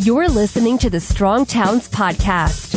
You're listening to the Strong Towns Podcast.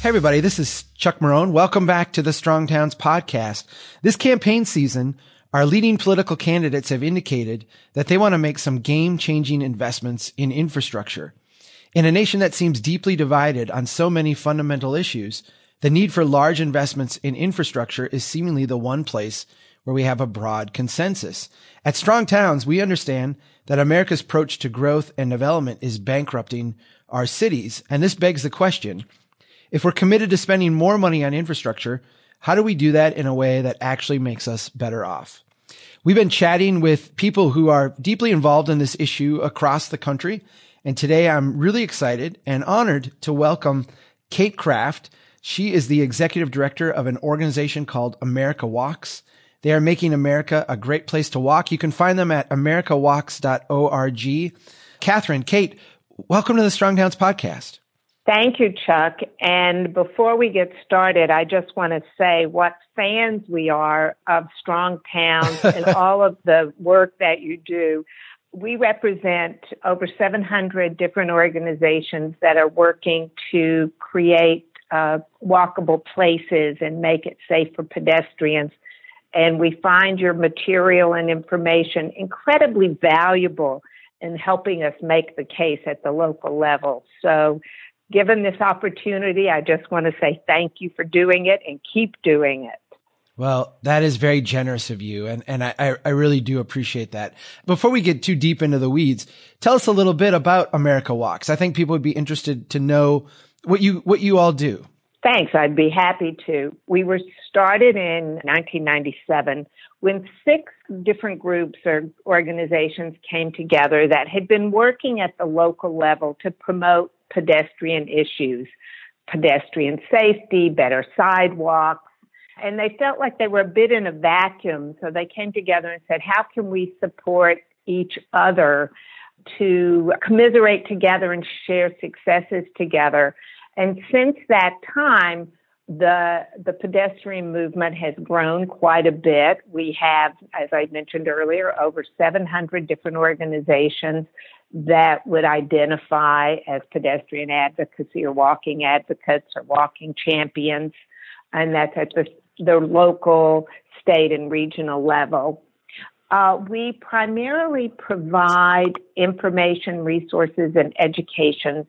Hey everybody, this is Chuck Marohn. Welcome back to the Strong Towns podcast. This campaign season, our leading political candidates have indicated that they want to make some game changing investments in infrastructure. In a nation that seems deeply divided on so many fundamental issues, the need for large investments in infrastructure is seemingly the one place where we have a broad consensus. At Strong Towns, we understand that America's approach to growth and development is bankrupting our cities. And this begs the question, if we're committed to spending more money on infrastructure, how do we do that in a way that actually makes us better off? We've been chatting with people who are deeply involved in this issue across the country. And today I'm really excited and honored to welcome Kate Kraft. She is the executive director of an organization called America Walks. They are making America a great place to walk. You can find them at americawalks.org. Catherine, Kate, welcome to the Strong Towns podcast. Thank you, Chuck. And before we get started, I just want to say what fans we are of Strong Towns and all of the work that you do. We represent over 700 different organizations that are working to create uh, walkable places and make it safe for pedestrians. And we find your material and information incredibly valuable in helping us make the case at the local level. So given this opportunity, I just want to say thank you for doing it and keep doing it. Well, that is very generous of you. And, and I, I really do appreciate that. Before we get too deep into the weeds, tell us a little bit about America Walks. I think people would be interested to know what you, what you all do. Thanks. I'd be happy to. We were started in 1997 when six different groups or organizations came together that had been working at the local level to promote pedestrian issues, pedestrian safety, better sidewalks. And they felt like they were a bit in a vacuum. So they came together and said, how can we support each other to commiserate together and share successes together? And since that time, the the pedestrian movement has grown quite a bit. We have, as I mentioned earlier, over 700 different organizations that would identify as pedestrian advocacy or walking advocates or walking champions, and that's at the, the local, state, and regional level. Uh, we primarily provide information, resources, and education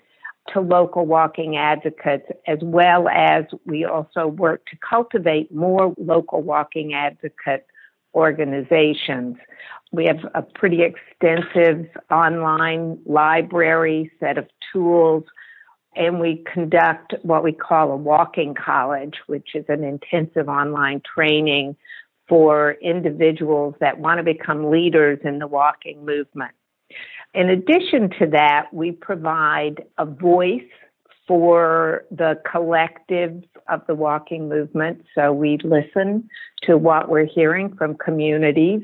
to local walking advocates, as well as we also work to cultivate more local walking advocate organizations. We have a pretty extensive online library set of tools, and we conduct what we call a walking college, which is an intensive online training for individuals that want to become leaders in the walking movement. In addition to that, we provide a voice for the collectives of the walking movement. So we listen to what we're hearing from communities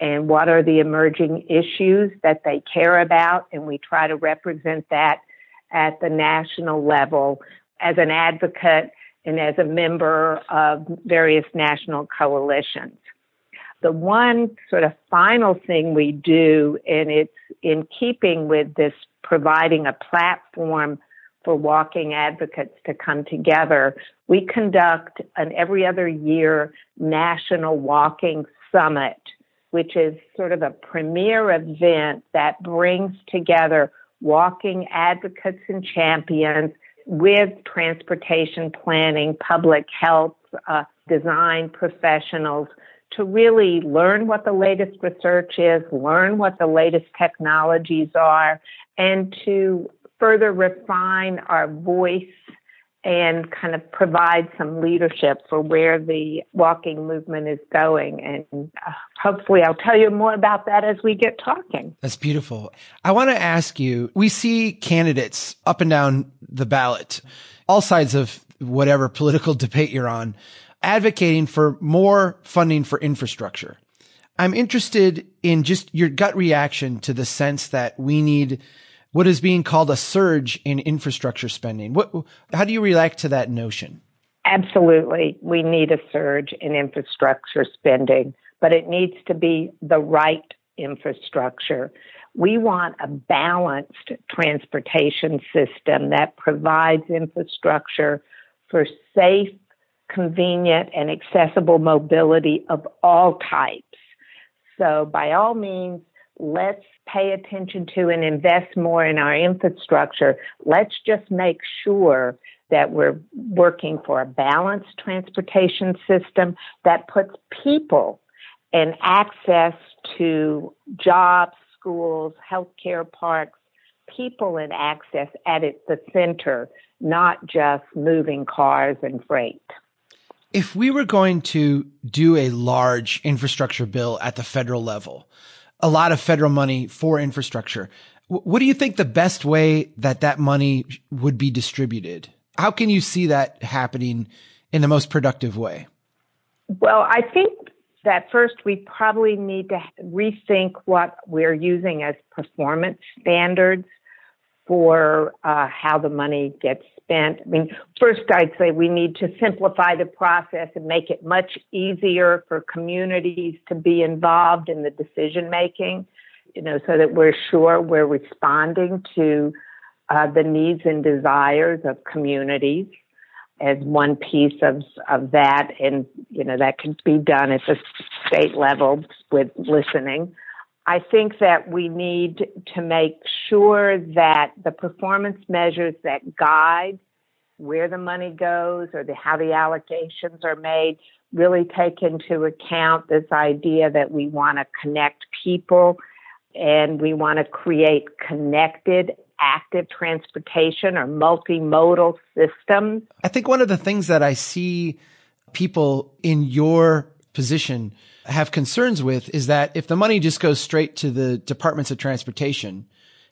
and what are the emerging issues that they care about, and we try to represent that at the national level as an advocate and as a member of various national coalitions the one sort of final thing we do, and it's in keeping with this providing a platform for walking advocates to come together, we conduct an every other year national walking summit, which is sort of a premier event that brings together walking advocates and champions with transportation planning, public health, uh, design professionals to really learn what the latest research is, learn what the latest technologies are, and to further refine our voice and kind of provide some leadership for where the walking movement is going. And uh, hopefully, I'll tell you more about that as we get talking. That's beautiful. I want to ask you we see candidates up and down the ballot, all sides of whatever political debate you're on advocating for more funding for infrastructure. I'm interested in just your gut reaction to the sense that we need what is being called a surge in infrastructure spending. What, how do you react to that notion? Absolutely. We need a surge in infrastructure spending, but it needs to be the right infrastructure. We want a balanced transportation system that provides infrastructure for safe, convenient, and accessible mobility of all types. So, by all means, let's pay attention to and invest more in our infrastructure. Let's just make sure that we're working for a balanced transportation system that puts people and access to jobs, schools, healthcare parks, people and access at the center, not just moving cars and freight. If we were going to do a large infrastructure bill at the federal level, a lot of federal money for infrastructure, what do you think the best way that that money would be distributed? How can you see that happening in the most productive way? Well, I think that first we probably need to rethink what we're using as performance standards for uh, how the money gets spent. I mean, first I'd say we need to simplify the process and make it much easier for communities to be involved in the decision making, you know, so that we're sure we're responding to uh, the needs and desires of communities as one piece of of that, and you know that can be done at the state level with listening. I think that we need to make sure that the performance measures that guide where the money goes or the, how the allocations are made really take into account this idea that we want to connect people and we want to create connected active transportation or multimodal systems. I think one of the things that I see people in your position have concerns with is that if the money just goes straight to the departments of transportation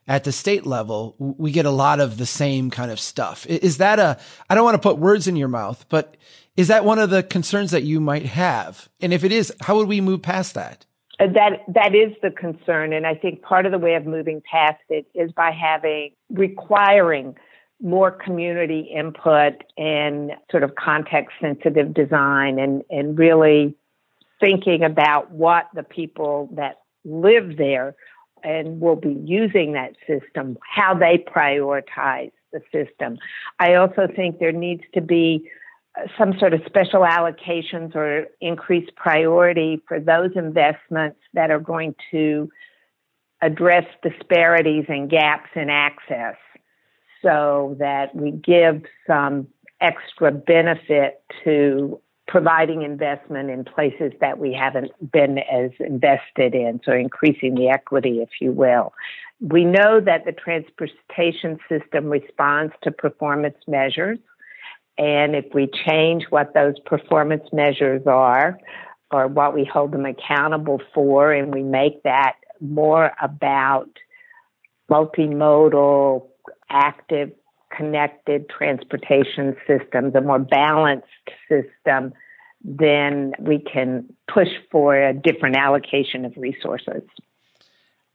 at the state level, we get a lot of the same kind of stuff. Is that a, I don't want to put words in your mouth, but is that one of the concerns that you might have? And if it is, how would we move past that? Uh, that that is the concern, and I think part of the way of moving past it is by having requiring more community input and sort of context sensitive design, and and really thinking about what the people that live there and will be using that system, how they prioritize the system. I also think there needs to be some sort of special allocations or increased priority for those investments that are going to address disparities and gaps in access so that we give some extra benefit to providing investment in places that we haven't been as invested in, so increasing the equity, if you will. We know that the transportation system responds to performance measures. And if we change what those performance measures are or what we hold them accountable for, and we make that more about multimodal, active, connected transportation systems, a more balanced system, then we can push for a different allocation of resources.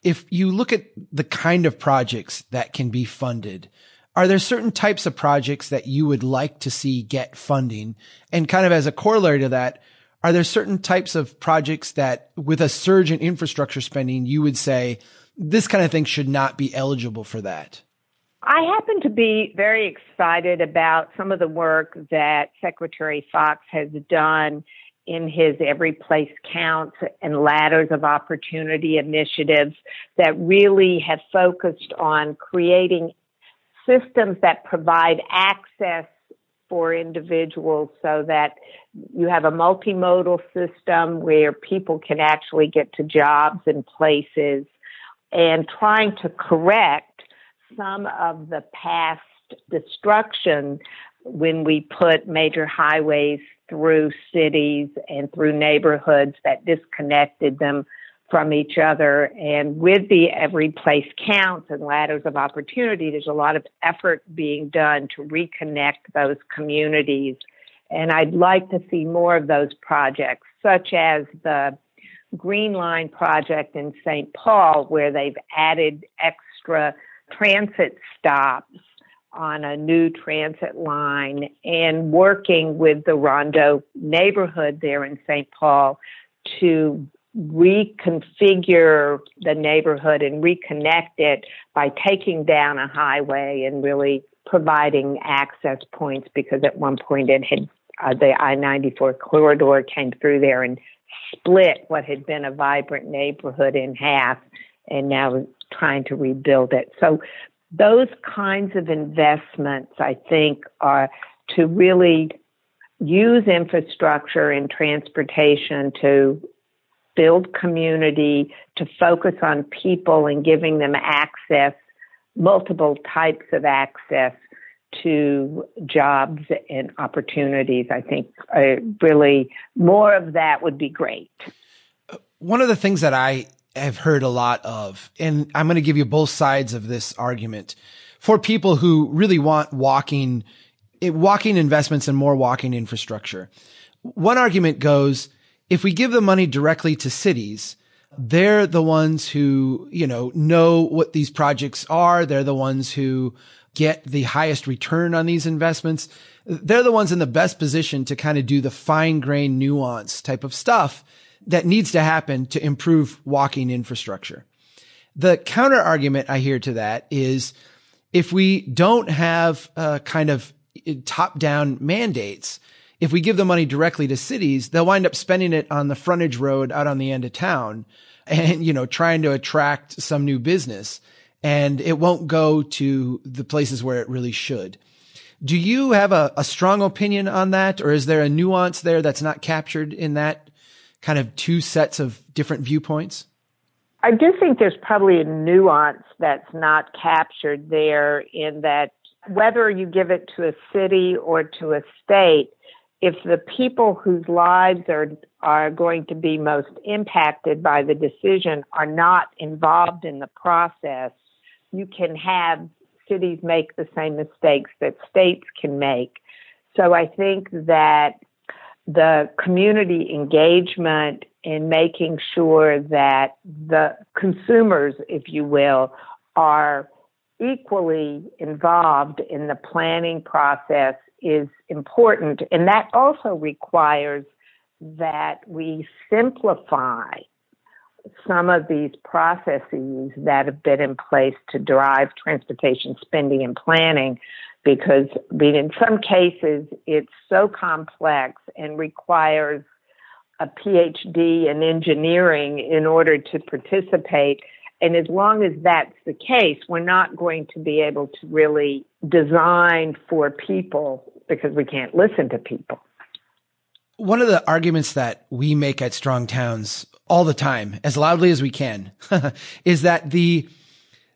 If you look at the kind of projects that can be funded, are there certain types of projects that you would like to see get funding? And kind of as a corollary to that, are there certain types of projects that with a surge in infrastructure spending, you would say this kind of thing should not be eligible for that? I happen to be very excited about some of the work that Secretary Fox has done in his Every Place Counts and Ladders of Opportunity initiatives that really have focused on creating systems that provide access for individuals so that you have a multimodal system where people can actually get to jobs and places. And trying to correct some of the past destruction when we put major highways through cities and through neighborhoods that disconnected them from each other. And with the Every Place Counts and Ladders of Opportunity, there's a lot of effort being done to reconnect those communities. And I'd like to see more of those projects, such as the Green Line project in St. Paul where they've added extra transit stops on a new transit line and working with the Rondo neighborhood there in St. Paul to reconfigure the neighborhood and reconnect it by taking down a highway and really providing access points because at one point it had uh, the I-94 corridor came through there and split what had been a vibrant neighborhood in half and now trying to rebuild it. So those kinds of investments, I think, are to really use infrastructure and transportation to build community, to focus on people and giving them access, multiple types of access to jobs and opportunities. I think uh, really more of that would be great. One of the things that I have heard a lot of, and I'm going to give you both sides of this argument for people who really want walking, eh, walking investments and more walking infrastructure. One argument goes, if we give the money directly to cities, they're the ones who, you know, know what these projects are. They're the ones who get the highest return on these investments. They're the ones in the best position to kind of do the fine grain nuance type of stuff that needs to happen to improve walking infrastructure. The counter argument I hear to that is if we don't have uh, kind of top down mandates, if we give the money directly to cities, they'll wind up spending it on the frontage road out on the end of town and, you know, trying to attract some new business and it won't go to the places where it really should. Do you have a, a strong opinion on that? Or is there a nuance there that's not captured in that kind of two sets of different viewpoints? I do think there's probably a nuance that's not captured there in that whether you give it to a city or to a state, if the people whose lives are are going to be most impacted by the decision are not involved in the process, you can have cities make the same mistakes that states can make. So I think that the community engagement in making sure that the consumers, if you will, are equally involved in the planning process is important. And that also requires that we simplify some of these processes that have been in place to drive transportation spending and planning because I mean, in some cases it's so complex and requires a PhD in engineering in order to participate. And as long as that's the case, we're not going to be able to really design for people because we can't listen to people. One of the arguments that we make at Strong Towns all the time, as loudly as we can, is that the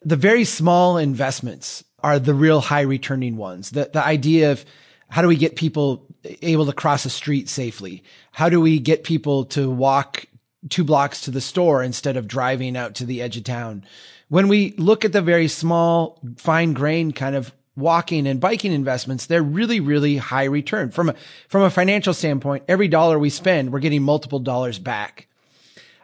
the very small investments are the real high returning ones. The the idea of how do we get people able to cross a street safely? How do we get people to walk two blocks to the store instead of driving out to the edge of town? When we look at the very small, fine grain kind of walking and biking investments, they're really, really high return. From a, from a financial standpoint, every dollar we spend, we're getting multiple dollars back.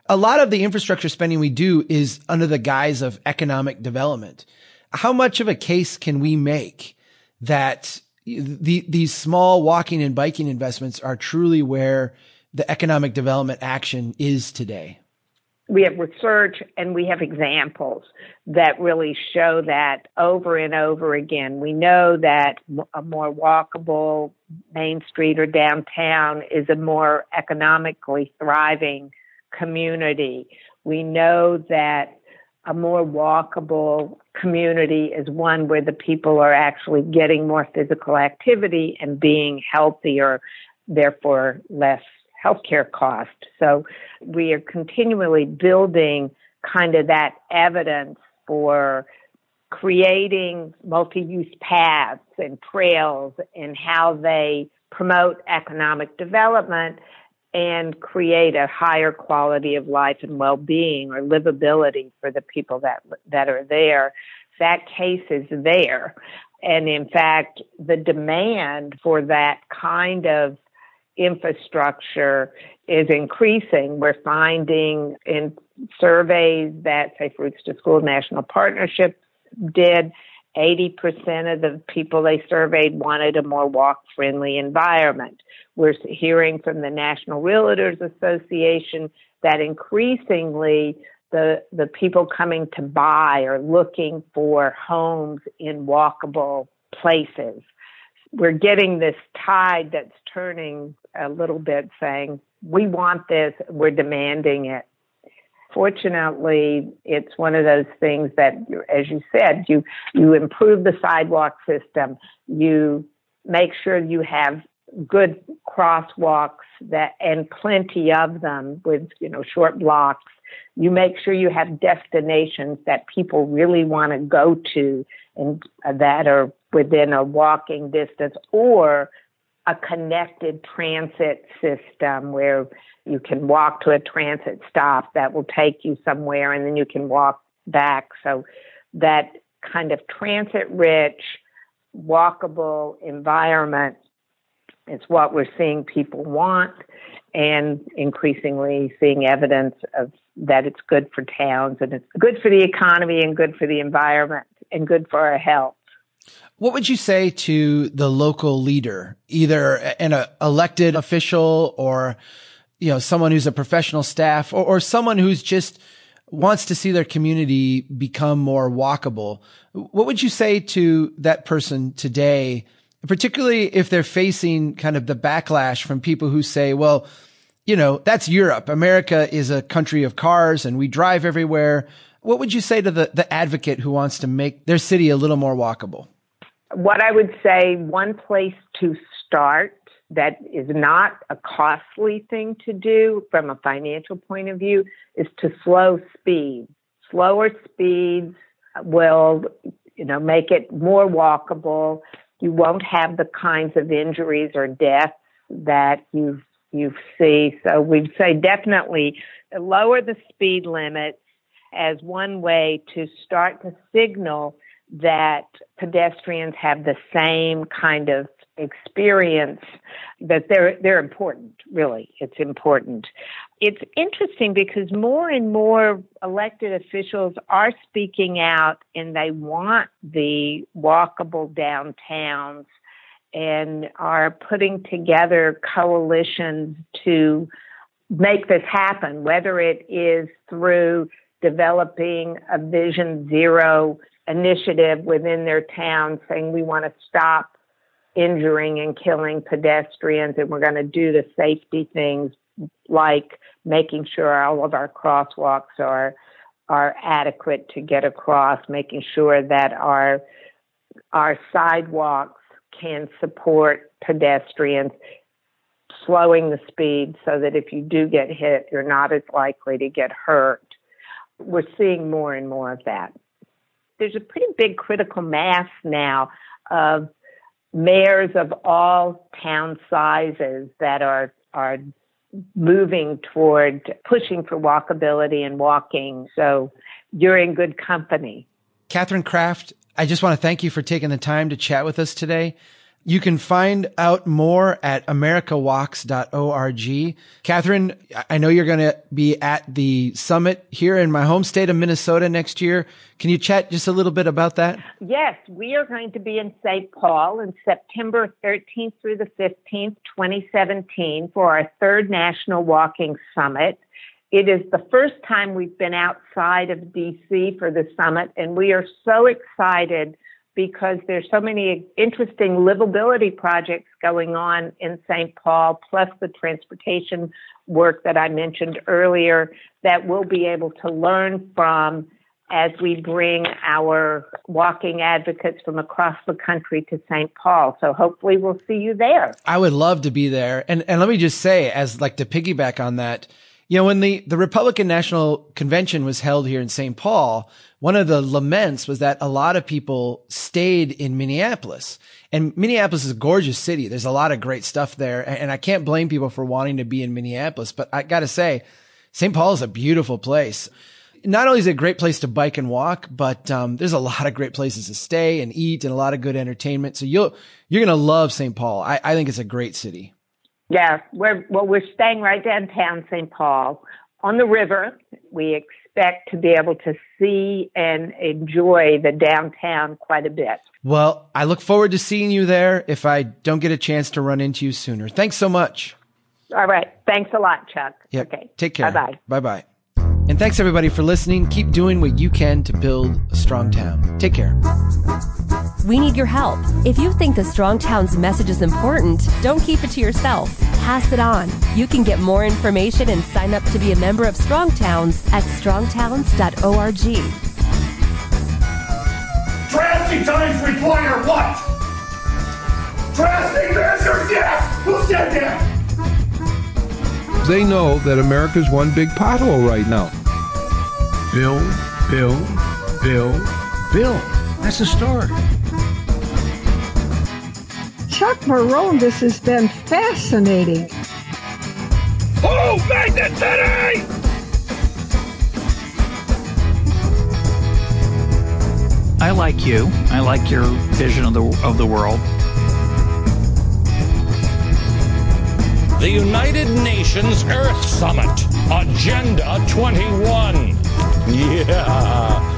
A lot of the infrastructure spending we do is under the guise of economic development. How much of a case can we make that the, these small walking and biking investments are truly where the economic development action is today? we have research and we have examples that really show that over and over again. We know that a more walkable main street or downtown is a more economically thriving community. We know that a more walkable community is one where the people are actually getting more physical activity and being healthier, therefore less healthcare cost. So we are continually building kind of that evidence for creating multi-use paths and trails and how they promote economic development and create a higher quality of life and well-being or livability for the people that that are there that case is there and in fact the demand for that kind of infrastructure is increasing. We're finding in surveys that, say, Routes to School National Partnership did, 80% of the people they surveyed wanted a more walk friendly environment. We're hearing from the National Realtors Association that increasingly the, the people coming to buy are looking for homes in walkable places. We're getting this tide that's turning a little bit saying, we want this, we're demanding it. Fortunately, it's one of those things that, as you said, you, you improve the sidewalk system, you make sure you have good crosswalks that and plenty of them with you know short blocks. You make sure you have destinations that people really want to go to and that are within a walking distance or a connected transit system where you can walk to a transit stop that will take you somewhere and then you can walk back. So that kind of transit rich, walkable environment is what we're seeing people want and increasingly seeing evidence of that it's good for towns and it's good for the economy and good for the environment and good for our health. What would you say to the local leader, either an elected official or, you know, someone who's a professional staff or, or someone who's just wants to see their community become more walkable? What would you say to that person today, particularly if they're facing kind of the backlash from people who say, well, you know, that's Europe. America is a country of cars and we drive everywhere. What would you say to the, the advocate who wants to make their city a little more walkable? What I would say, one place to start that is not a costly thing to do from a financial point of view is to slow speed. Slower speeds will, you know, make it more walkable. You won't have the kinds of injuries or deaths that you you see. So we'd say definitely lower the speed limits as one way to start to signal that pedestrians have the same kind of experience that they're they're important really. It's important. It's interesting because more and more elected officials are speaking out and they want the walkable downtowns and are putting together coalitions to make this happen whether it is through developing a vision zero initiative within their town saying we want to stop injuring and killing pedestrians and we're going to do the safety things like making sure all of our crosswalks are are adequate to get across making sure that our our sidewalks can support pedestrians slowing the speed so that if you do get hit you're not as likely to get hurt we're seeing more and more of that there's a pretty big critical mass now of mayors of all town sizes that are are moving toward pushing for walkability and walking. So you're in good company. Catherine Kraft, I just want to thank you for taking the time to chat with us today. You can find out more at americawalks.org. Catherine, I know you're going to be at the summit here in my home state of Minnesota next year. Can you chat just a little bit about that? Yes, we are going to be in St. Paul in September 13th through the 15th, 2017 for our third National Walking Summit. It is the first time we've been outside of DC for the summit, and we are so excited because there's so many interesting livability projects going on in St. Paul, plus the transportation work that I mentioned earlier that we'll be able to learn from as we bring our walking advocates from across the country to St. Paul. So hopefully we'll see you there. I would love to be there. And and let me just say as like to piggyback on that, you know, when the, the Republican National Convention was held here in St. Paul, one of the laments was that a lot of people stayed in Minneapolis. And Minneapolis is a gorgeous city. There's a lot of great stuff there. And I can't blame people for wanting to be in Minneapolis, but I got to say, St. Paul is a beautiful place. Not only is it a great place to bike and walk, but um, there's a lot of great places to stay and eat and a lot of good entertainment. So you'll, you're going to love St. Paul. I, I think it's a great city. Yeah, we're well, we're staying right downtown St. Paul on the river. We expect to be able to see and enjoy the downtown quite a bit. Well, I look forward to seeing you there if I don't get a chance to run into you sooner. Thanks so much. All right. Thanks a lot, Chuck. Yep. Okay. Take care. Bye bye. Bye bye. And thanks everybody for listening. Keep doing what you can to build a strong town. Take care. We need your help. If you think the Strong Towns message is important, don't keep it to yourself. Pass it on. You can get more information and sign up to be a member of Strong Towns at strongtowns.org. Drastic times require what? Drastic measures, yes! Who said that? They know that America's one big pothole right now. Bill, Bill, Bill, Bill. That's the story. Chuck Marohn, this has been fascinating. Who made the city? I like you. I like your vision of the of the world. The United Nations Earth Summit, Agenda 21. Yeah.